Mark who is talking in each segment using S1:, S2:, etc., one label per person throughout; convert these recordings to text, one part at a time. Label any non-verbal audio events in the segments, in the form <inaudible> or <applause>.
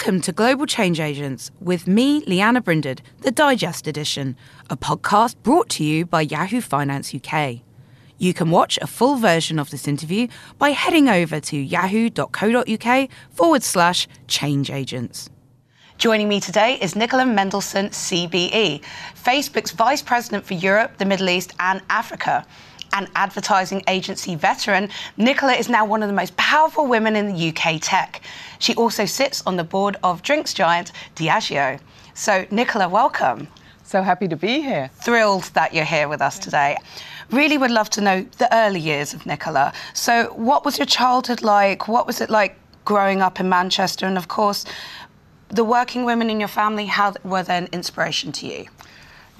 S1: Welcome to Global Change Agents with me, Lianna Brinded, the Digest Edition, a podcast brought to you by Yahoo Finance UK. You can watch a full version of this interview by heading over to yahoo.co.uk forward slash change agents.
S2: Joining me today is Nicola Mendelsohn, CBE, Facebook's Vice President for Europe, the Middle East, and Africa and advertising agency veteran, Nicola is now one of the most powerful women in the UK tech. She also sits on the board of drinks giant Diageo. So, Nicola, welcome.
S3: So happy to be here.
S2: Thrilled that you're here with us today. Really would love to know the early years of Nicola. So, what was your childhood like? What was it like growing up in Manchester? And of course, the working women in your family, how were they an inspiration to you?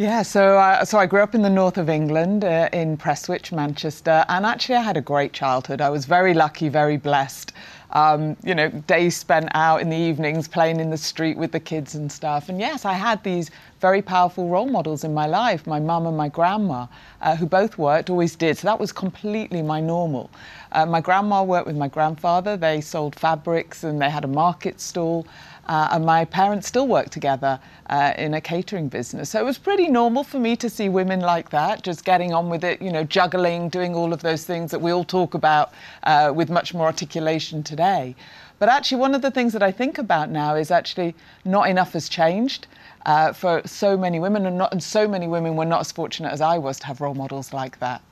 S3: Yeah, so uh, so I grew up in the north of England, uh, in Prestwich, Manchester, and actually I had a great childhood. I was very lucky, very blessed. Um, you know, days spent out in the evenings playing in the street with the kids and stuff. And yes, I had these very powerful role models in my life my mum and my grandma, uh, who both worked, always did. So that was completely my normal. Uh, my grandma worked with my grandfather, they sold fabrics and they had a market stall. Uh, and my parents still work together uh, in a catering business. So it was pretty normal for me to see women like that, just getting on with it, you know, juggling, doing all of those things that we all talk about uh, with much more articulation today. But actually, one of the things that I think about now is actually not enough has changed. Uh, for so many women, and, not, and so many women were not as fortunate as I was to have role models like that.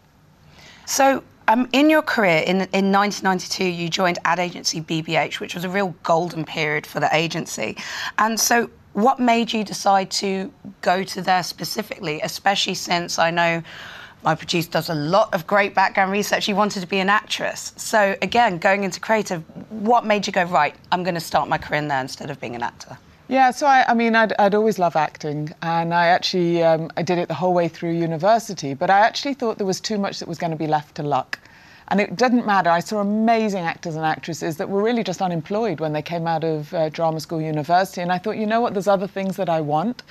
S2: So, um, in your career, in, in 1992, you joined ad agency BBH, which was a real golden period for the agency. And so, what made you decide to go to there specifically, especially since I know my producer does a lot of great background research. She wanted to be an actress. So, again, going into creative, what made you go, right, I'm going to start my career in there instead of being an actor?
S3: Yeah, so I, I mean, I'd, I'd, always loved acting, and I actually um, I did it the whole way through university. But I actually thought there was too much that was going to be left to luck, and it didn't matter. I saw amazing actors and actresses that were really just unemployed when they came out of uh, drama school, university, and I thought, you know what, there's other things that I want.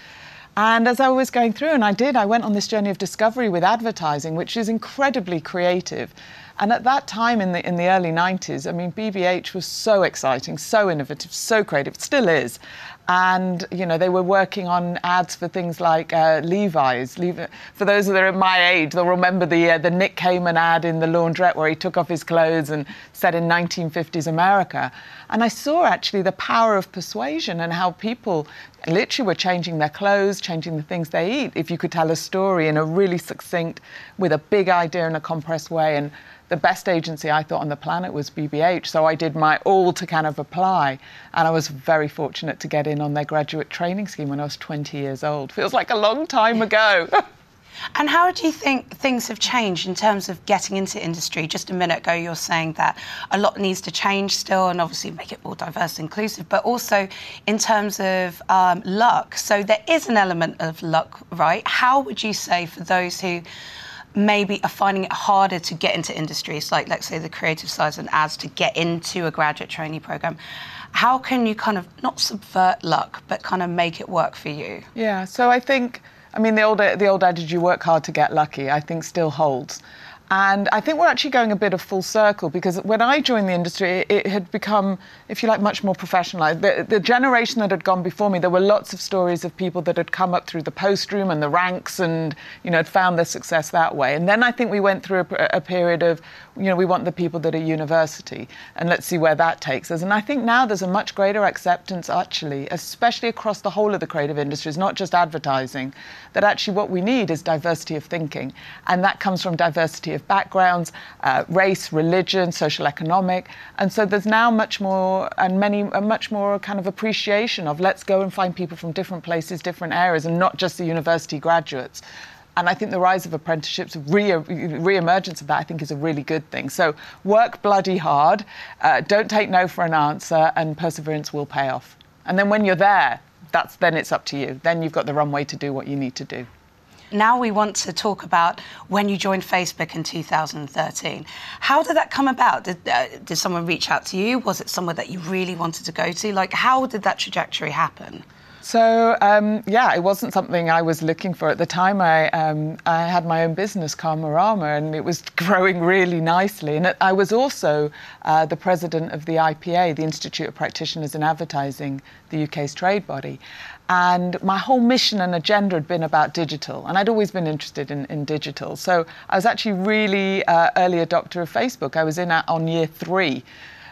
S3: And as I was going through, and I did, I went on this journey of discovery with advertising, which is incredibly creative. And at that time in the in the early 90s, I mean, BBH was so exciting, so innovative, so creative. It still is and you know they were working on ads for things like uh, Levi's. Levi- for those that are my age, they'll remember the uh, the Nick Kamen ad in the laundrette where he took off his clothes and said in 1950s America. And I saw actually the power of persuasion and how people literally were changing their clothes, changing the things they eat. If you could tell a story in a really succinct, with a big idea in a compressed way and the best agency I thought on the planet was BBH. So I did my all to kind of apply. And I was very fortunate to get in on their graduate training scheme when I was 20 years old. Feels like a long time ago. <laughs>
S2: And how do you think things have changed in terms of getting into industry? Just a minute ago, you're saying that a lot needs to change still, and obviously make it more diverse and inclusive, but also in terms of um, luck. So there is an element of luck, right? How would you say for those who maybe are finding it harder to get into industries like, let's say, the creative side and ads to get into a graduate trainee program. How can you kind of not subvert luck, but kind of make it work for you?
S3: Yeah, so I think, I mean, the old, the old adage, you work hard to get lucky, I think still holds. And I think we're actually going a bit of full circle because when I joined the industry, it had become, if you like, much more professionalized. The, the, generation that had gone before me, there were lots of stories of people that had come up through the post room and the ranks and, you know, had found their success that way. And then I think we went through a, a period of, you know, we want the people that are university and let's see where that takes us. And I think now there's a much greater acceptance, actually, especially across the whole of the creative industries, not just advertising, that actually what we need is diversity of thinking. And that comes from diversity of backgrounds, uh, race, religion, social economic. And so there's now much more and many, a much more kind of appreciation of let's go and find people from different places, different areas, and not just the university graduates. And I think the rise of apprenticeships, re- re-emergence of that, I think is a really good thing. So work bloody hard, uh, don't take no for an answer, and perseverance will pay off. And then when you're there, that's then it's up to you. Then you've got the runway to do what you need to do.
S2: Now we want to talk about when you joined Facebook in 2013. How did that come about? Did, uh, did someone reach out to you? Was it somewhere that you really wanted to go to? Like, how did that trajectory happen?
S3: So um, yeah, it wasn't something I was looking for at the time. I um, I had my own business, Karmarama, and it was <laughs> growing really nicely. And I was also uh, the president of the IPA, the Institute of Practitioners in Advertising, the UK's trade body. And my whole mission and agenda had been about digital, and I'd always been interested in, in digital. So I was actually really uh, early adopter of Facebook. I was in on year three,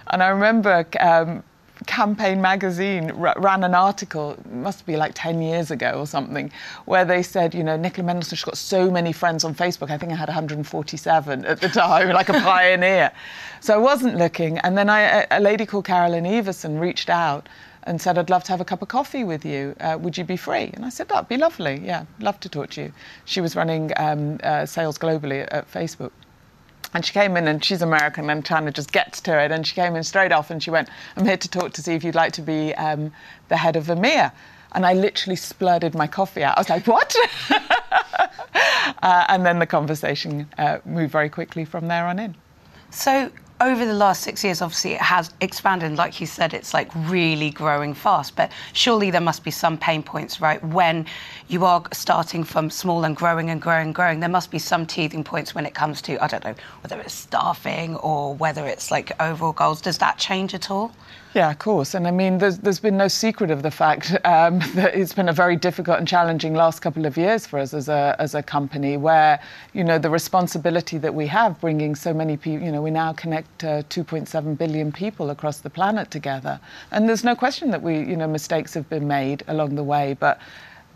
S3: and I remember. Um, Campaign magazine ran an article, must be like 10 years ago or something, where they said, you know, Nicola Mendelsohn's got so many friends on Facebook. I think I had 147 at the time, like a <laughs> pioneer. So I wasn't looking. And then I, a lady called Carolyn Everson reached out and said, I'd love to have a cup of coffee with you. Uh, would you be free? And I said, that'd be lovely. Yeah, love to talk to you. She was running um, uh, sales globally at, at Facebook. And she came in and she's American and China just gets to it. And she came in straight off and she went, I'm here to talk to see if you'd like to be um, the head of EMEA. And I literally splurted my coffee out. I was like, what? <laughs> uh, and then the conversation uh, moved very quickly from there on in.
S2: So over the last six years, obviously, it has expanded. Like you said, it's like really growing fast. But surely there must be some pain points, right? When you are starting from small and growing and growing and growing, there must be some teething points when it comes to, I don't know, whether it's staffing or whether it's like overall goals. Does that change at all?
S3: Yeah, of course. And I mean, there's, there's been no secret of the fact um, <laughs> that it's been a very difficult and challenging last couple of years for us as a, as a company where, you know, the responsibility that we have bringing so many people, you know, we now connect uh, 2.7 billion people across the planet together. And there's no question that we, you know, mistakes have been made along the way. But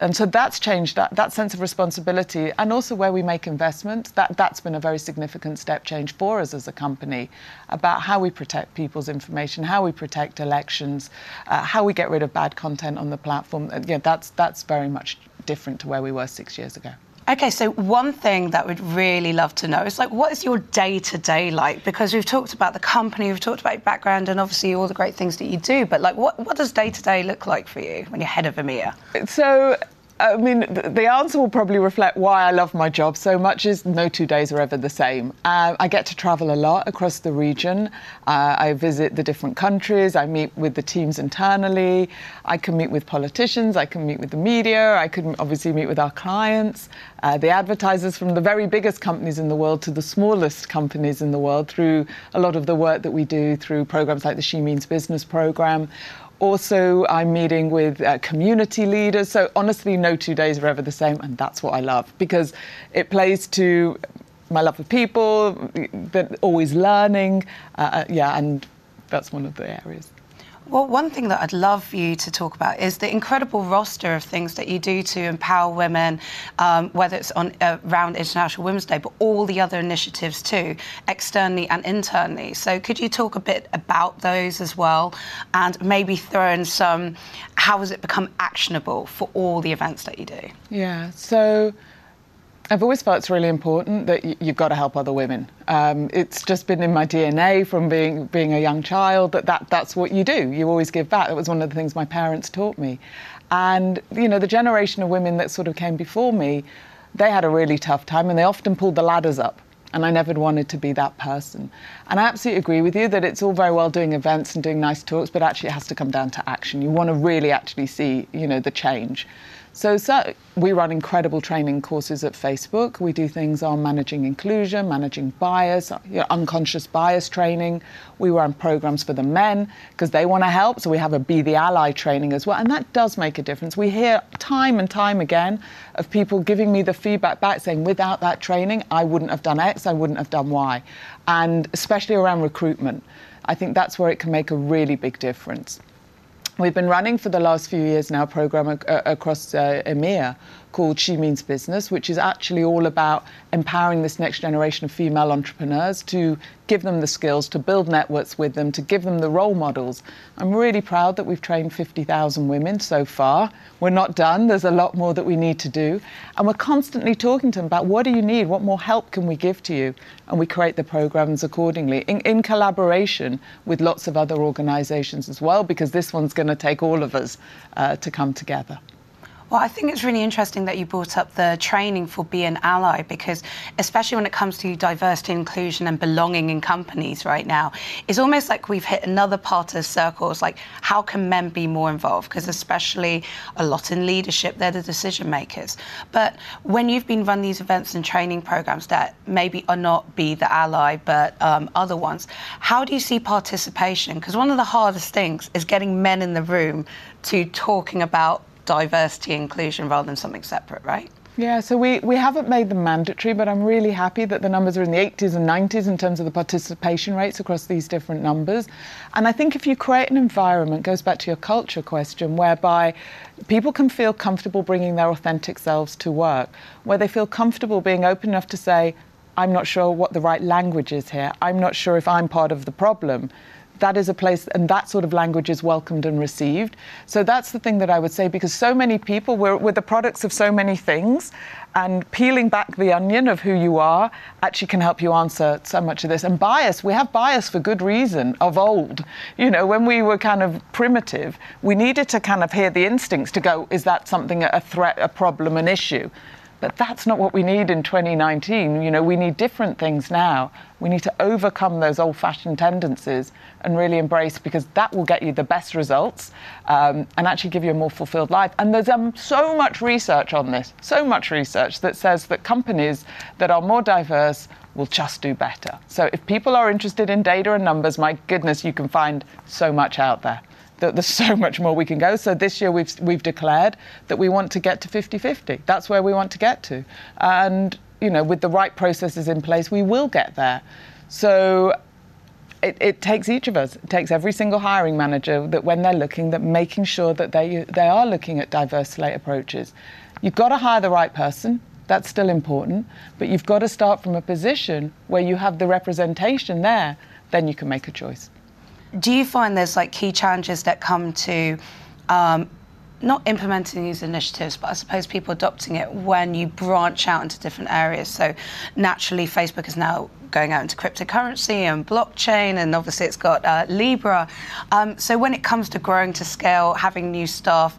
S3: and so that's changed that, that sense of responsibility and also where we make investments that, that's been a very significant step change for us as a company about how we protect people's information how we protect elections uh, how we get rid of bad content on the platform. Yeah, that's, that's very much different to where we were six years ago
S2: Okay, so one thing that we'd really love to know is like, what is your day to day like? Because we've talked about the company, we've talked about your background, and obviously all the great things that you do. But like, what what does day to day look like for you when you're head of EMEA?
S3: So I mean, the answer will probably reflect why I love my job so much. Is no two days are ever the same. Uh, I get to travel a lot across the region. Uh, I visit the different countries. I meet with the teams internally. I can meet with politicians. I can meet with the media. I can obviously meet with our clients, uh, the advertisers from the very biggest companies in the world to the smallest companies in the world through a lot of the work that we do through programs like the She Means Business program also, I'm meeting with uh, community leaders. So, honestly, no two days are ever the same. And that's what I love because it plays to my love for people, but always learning. Uh, uh yeah, and that's one of the areas.
S2: Well, one thing that I'd love you to talk about is the incredible roster of things that you do to empower women, um, whether it's on uh, around International Women's Day, but all the other initiatives too, externally and internally. So, could you talk a bit about those as well, and maybe throw in some how has it become actionable for all the events that you do?
S3: Yeah. So. I've always felt it's really important that you've got to help other women. Um, it's just been in my DNA from being being a young child that, that that's what you do. You always give back. That was one of the things my parents taught me. And you know, the generation of women that sort of came before me, they had a really tough time, and they often pulled the ladders up. And I never wanted to be that person. And I absolutely agree with you that it's all very well doing events and doing nice talks, but actually it has to come down to action. You want to really actually see, you know, the change. So, so, we run incredible training courses at Facebook. We do things on managing inclusion, managing bias, you know, unconscious bias training. We run programs for the men because they want to help. So we have a Be the Ally training as well. And that does make a difference. We hear time and time again of people giving me the feedback back saying, without that training, I wouldn't have done X, I wouldn't have done Y. And especially around recruitment, I think that's where it can make a really big difference. We've been running for the last few years now a program ac- across uh, EMEA called She Means Business, which is actually all about empowering this next generation of female entrepreneurs to give them the skills, to build networks with them, to give them the role models. I'm really proud that we've trained 50,000 women so far. We're not done, there's a lot more that we need to do. And we're constantly talking to them about what do you need? What more help can we give to you? And we create the programs accordingly in, in collaboration with lots of other organizations as well, because this one's going to take all of us uh, to come together.
S2: Well, I think it's really interesting that you brought up the training for Be an Ally because, especially when it comes to diversity, inclusion, and belonging in companies right now, it's almost like we've hit another part of circles. Like, how can men be more involved? Because, especially a lot in leadership, they're the decision makers. But when you've been run these events and training programs that maybe are not Be the Ally, but um, other ones, how do you see participation? Because one of the hardest things is getting men in the room to talking about diversity inclusion rather than something separate, right?
S3: Yeah, so we, we haven't made them mandatory, but I'm really happy that the numbers are in the 80s and 90s in terms of the participation rates across these different numbers. And I think if you create an environment, goes back to your culture question, whereby people can feel comfortable bringing their authentic selves to work, where they feel comfortable being open enough to say, I'm not sure what the right language is here, I'm not sure if I'm part of the problem that is a place, and that sort of language is welcomed and received. So that's the thing that I would say because so many people, we're, we're the products of so many things, and peeling back the onion of who you are actually can help you answer so much of this. And bias, we have bias for good reason of old. You know, when we were kind of primitive, we needed to kind of hear the instincts to go, is that something a threat, a problem, an issue? But that's not what we need in 2019. You know, we need different things now. We need to overcome those old fashioned tendencies and really embrace because that will get you the best results um, and actually give you a more fulfilled life. And there's um, so much research on this, so much research that says that companies that are more diverse will just do better. So if people are interested in data and numbers, my goodness, you can find so much out there that there's <laughs> so much more we can go. So this year we've, we've declared that we want to get to 50-50. That's where we want to get to. And, you know, with the right processes in place, we will get there. So it, it, takes each of us, it takes every single hiring manager that when they're looking, that making sure that they, they are looking at diverse slate approaches. You've got to hire the right person. That's still important. But you've got to start from a position where you have the representation there. Then you can make a choice
S2: do you find there's like key challenges that come to um, not implementing these initiatives, but I suppose people adopting it when you branch out into different areas. So naturally, Facebook is now going out into cryptocurrency and blockchain, and obviously it's got uh, Libra. Um, so when it comes to growing to scale, having new staff,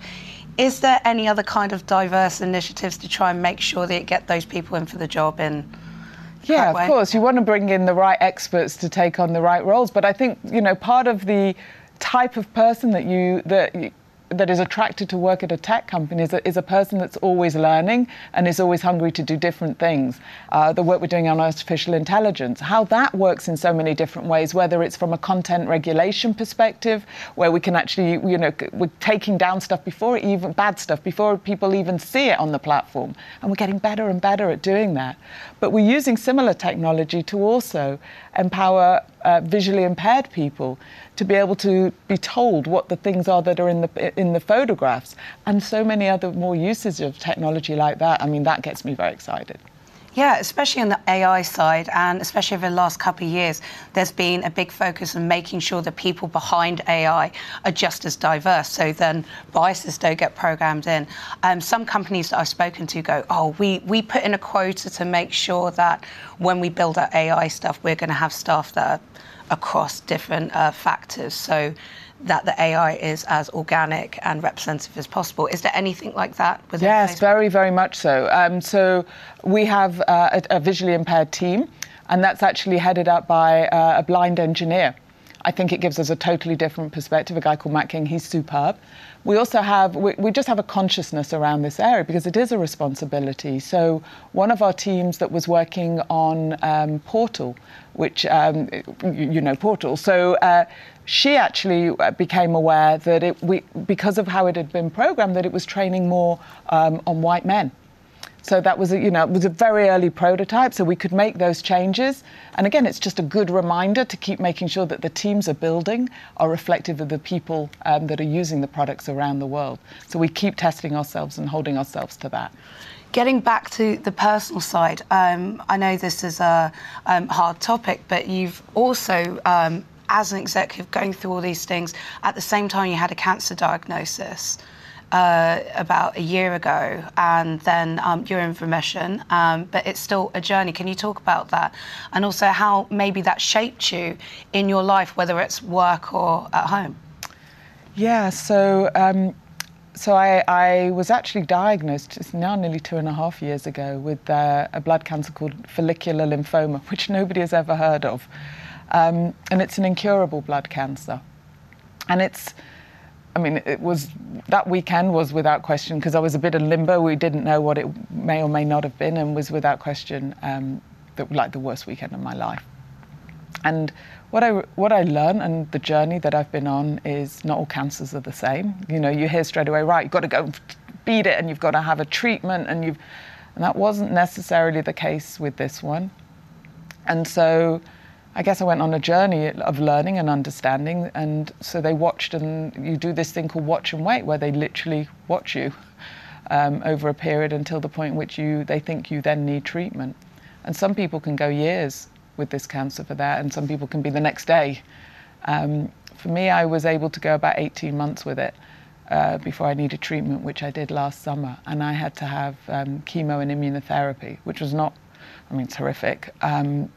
S2: is there any other kind of diverse initiatives to try and make sure that you get those people in for the job in
S3: yeah, of course. You want to bring in the right experts to take on the right roles. But I think, you know, part of the type of person that you that that is attracted to work at a tech company is a, is a person that's always learning and is always hungry to do different things. Uh, the work we're doing on artificial intelligence, how that works in so many different ways, whether it's from a content regulation perspective, where we can actually, you know, we're taking down stuff before even bad stuff before people even see it on the platform, and we're getting better and better at doing that. But we're using similar technology to also empower uh, visually impaired people to be able to be told what the things are that are in the in the photographs, and so many other more uses of technology like that. I mean, that gets me very excited.
S2: Yeah, especially on the AI side, and especially over the last couple of years, there's been a big focus on making sure the people behind AI are just as diverse, so then biases don't get programmed in. Um, some companies that I've spoken to go, oh, we, we put in a quota to make sure that when we build our AI stuff, we're going to have staff that are across different uh, factors. So that the AI is as organic and representative as possible. Is there anything like that
S3: Yes, very, very much so. Um, so we have uh, a, a, visually impaired team, and that's actually headed up by uh, a blind engineer. I think it gives us a totally different perspective. A guy called Matt King, he's superb. We also have, we, we, just have a consciousness around this area because it is a responsibility. So, one of our teams that was working on um, Portal, which, um, you, you, know, Portal, so uh, she actually uh, became aware that it, we, because of how it had been programmed, that it was training more um, on white men. So that was a, you know it was a very early prototype, so we could make those changes. And again, it's just a good reminder to keep making sure that the teams are building are reflective of the people um, that are using the products around the world. So we keep testing ourselves and holding ourselves to that.
S2: Getting back to the personal side, um, I know this is a um, hard topic, but you've also, um, as an executive, going through all these things at the same time you had a cancer diagnosis. Uh, about a year ago, and then um, you're in remission, um, but it's still a journey. Can you talk about that? And also how maybe that shaped you in your life, whether it's work or at home?
S3: Yeah, so um, so I, I, was actually diagnosed it's now nearly two and a half years ago with uh, a blood cancer called follicular lymphoma, <laughs> which nobody has ever heard of, um, and it's an incurable blood cancer, and it's I mean, it was that weekend was without question because I was a bit in limbo. We didn't know what it may or may not have been, and was without question um, the, like the worst weekend of my life. And what I what I learned and the journey that I've been on is not all cancers are the same. You know, you hear straight away, right? You've got to go beat it, and you've got to have a treatment, and you've and that wasn't necessarily the case with this one. And so I guess I went on a journey of learning and understanding. And so they watched, and you do this thing called watch and wait, where they literally watch you um, over a period until the point in which you they think you then need treatment. And some people can go years with this cancer for that, and some people can be the next day. Um, for me, I was able to go about 18 months with it. Uh, before I needed treatment, which I did last summer, and I had to have um, chemo and immunotherapy, which was not, I mean, terrific. Um,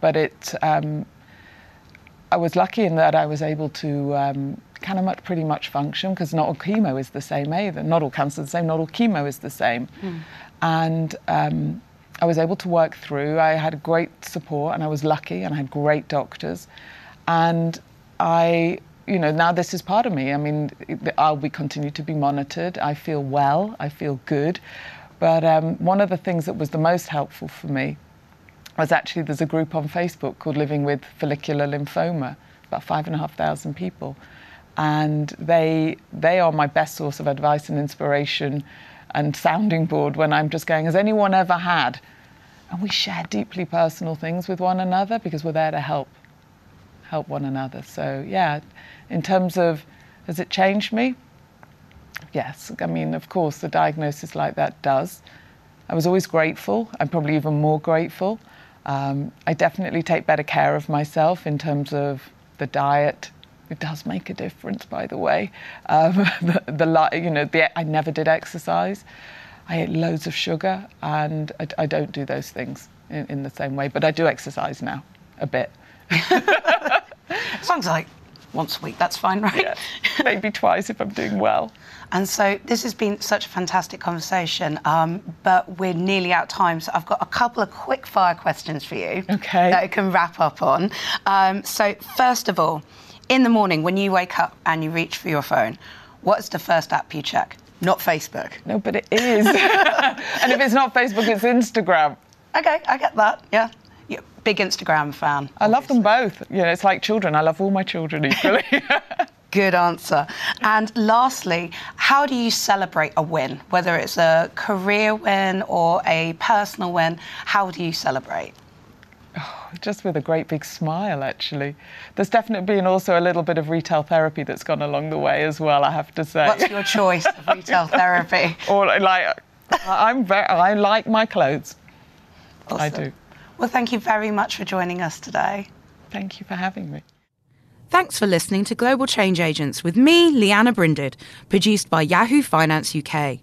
S3: but it, um, I was lucky in that I was able to um, kind of much, pretty much function because not all chemo is the same either. Not all cancer is the same. Not all chemo is the same. Mm. And um, I was able to work through. I had great support, and I was lucky, and I had great doctors. And I, you know, now this is part of me. I mean, I'll be continue to be monitored. I feel well. I feel good. But um, one of the things that was the most helpful for me was actually there's a group on Facebook called Living with Follicular Lymphoma, about five and a half thousand people, and they they are my best source of advice and inspiration and sounding board when I'm just going, has anyone ever had? And we share deeply personal things with one another because we're there to help help one another. So yeah, in terms of has it changed me? Yes. I mean, of course, the diagnosis like that does. I was always grateful. I'm probably even more grateful. Um, I definitely take better care of myself in terms of the diet. It does make a difference, by the way. Um, <laughs> the, the, you know, the, I never did exercise. I ate loads of sugar, and I, I don't do those things in, in, the same way. But I do exercise now, a bit. <laughs>
S2: Sounds like once a week. That's fine, right? Yeah,
S3: maybe twice if I'm doing well.
S2: And so this has been such a fantastic conversation, um, but we're nearly out of time. So I've got a couple of quick fire questions for you
S3: okay.
S2: that I can wrap up on. Um, so, first of all, in the morning when you wake up and you reach for your phone, what's the first app you check? Not Facebook.
S3: No, but it is. <laughs> and if it's not Facebook, it's Instagram.
S2: Okay, I get that. Yeah. Yeah big Instagram fan.
S3: I love them both. You know, it's like children. I love all my children equally. <laughs> <laughs>
S2: Good answer. And lastly, how do you celebrate a win? Whether it's a career win or a personal win, how do you celebrate?
S3: Oh, <sighs> just with a great big smile, actually. There's definitely been also a little bit of retail therapy that's gone along the way as well, I have to say.
S2: What's your choice of <laughs> retail therapy?
S3: or like, I'm very, I like my clothes.
S2: Awesome.
S3: I do.
S2: Well, thank you very much for joining us today.
S3: Thank you for having me.
S1: Thanks for listening to Global Change Agents with me, Lianna Brinded, produced by Yahoo Finance UK.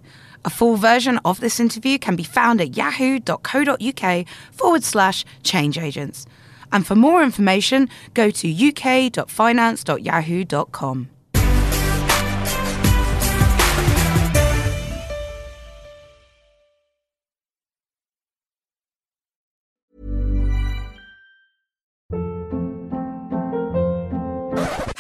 S1: A full version of this interview can be found at yahoo.co.uk forward slash change agents. And for more information, go to uk.finance.yahoo.com.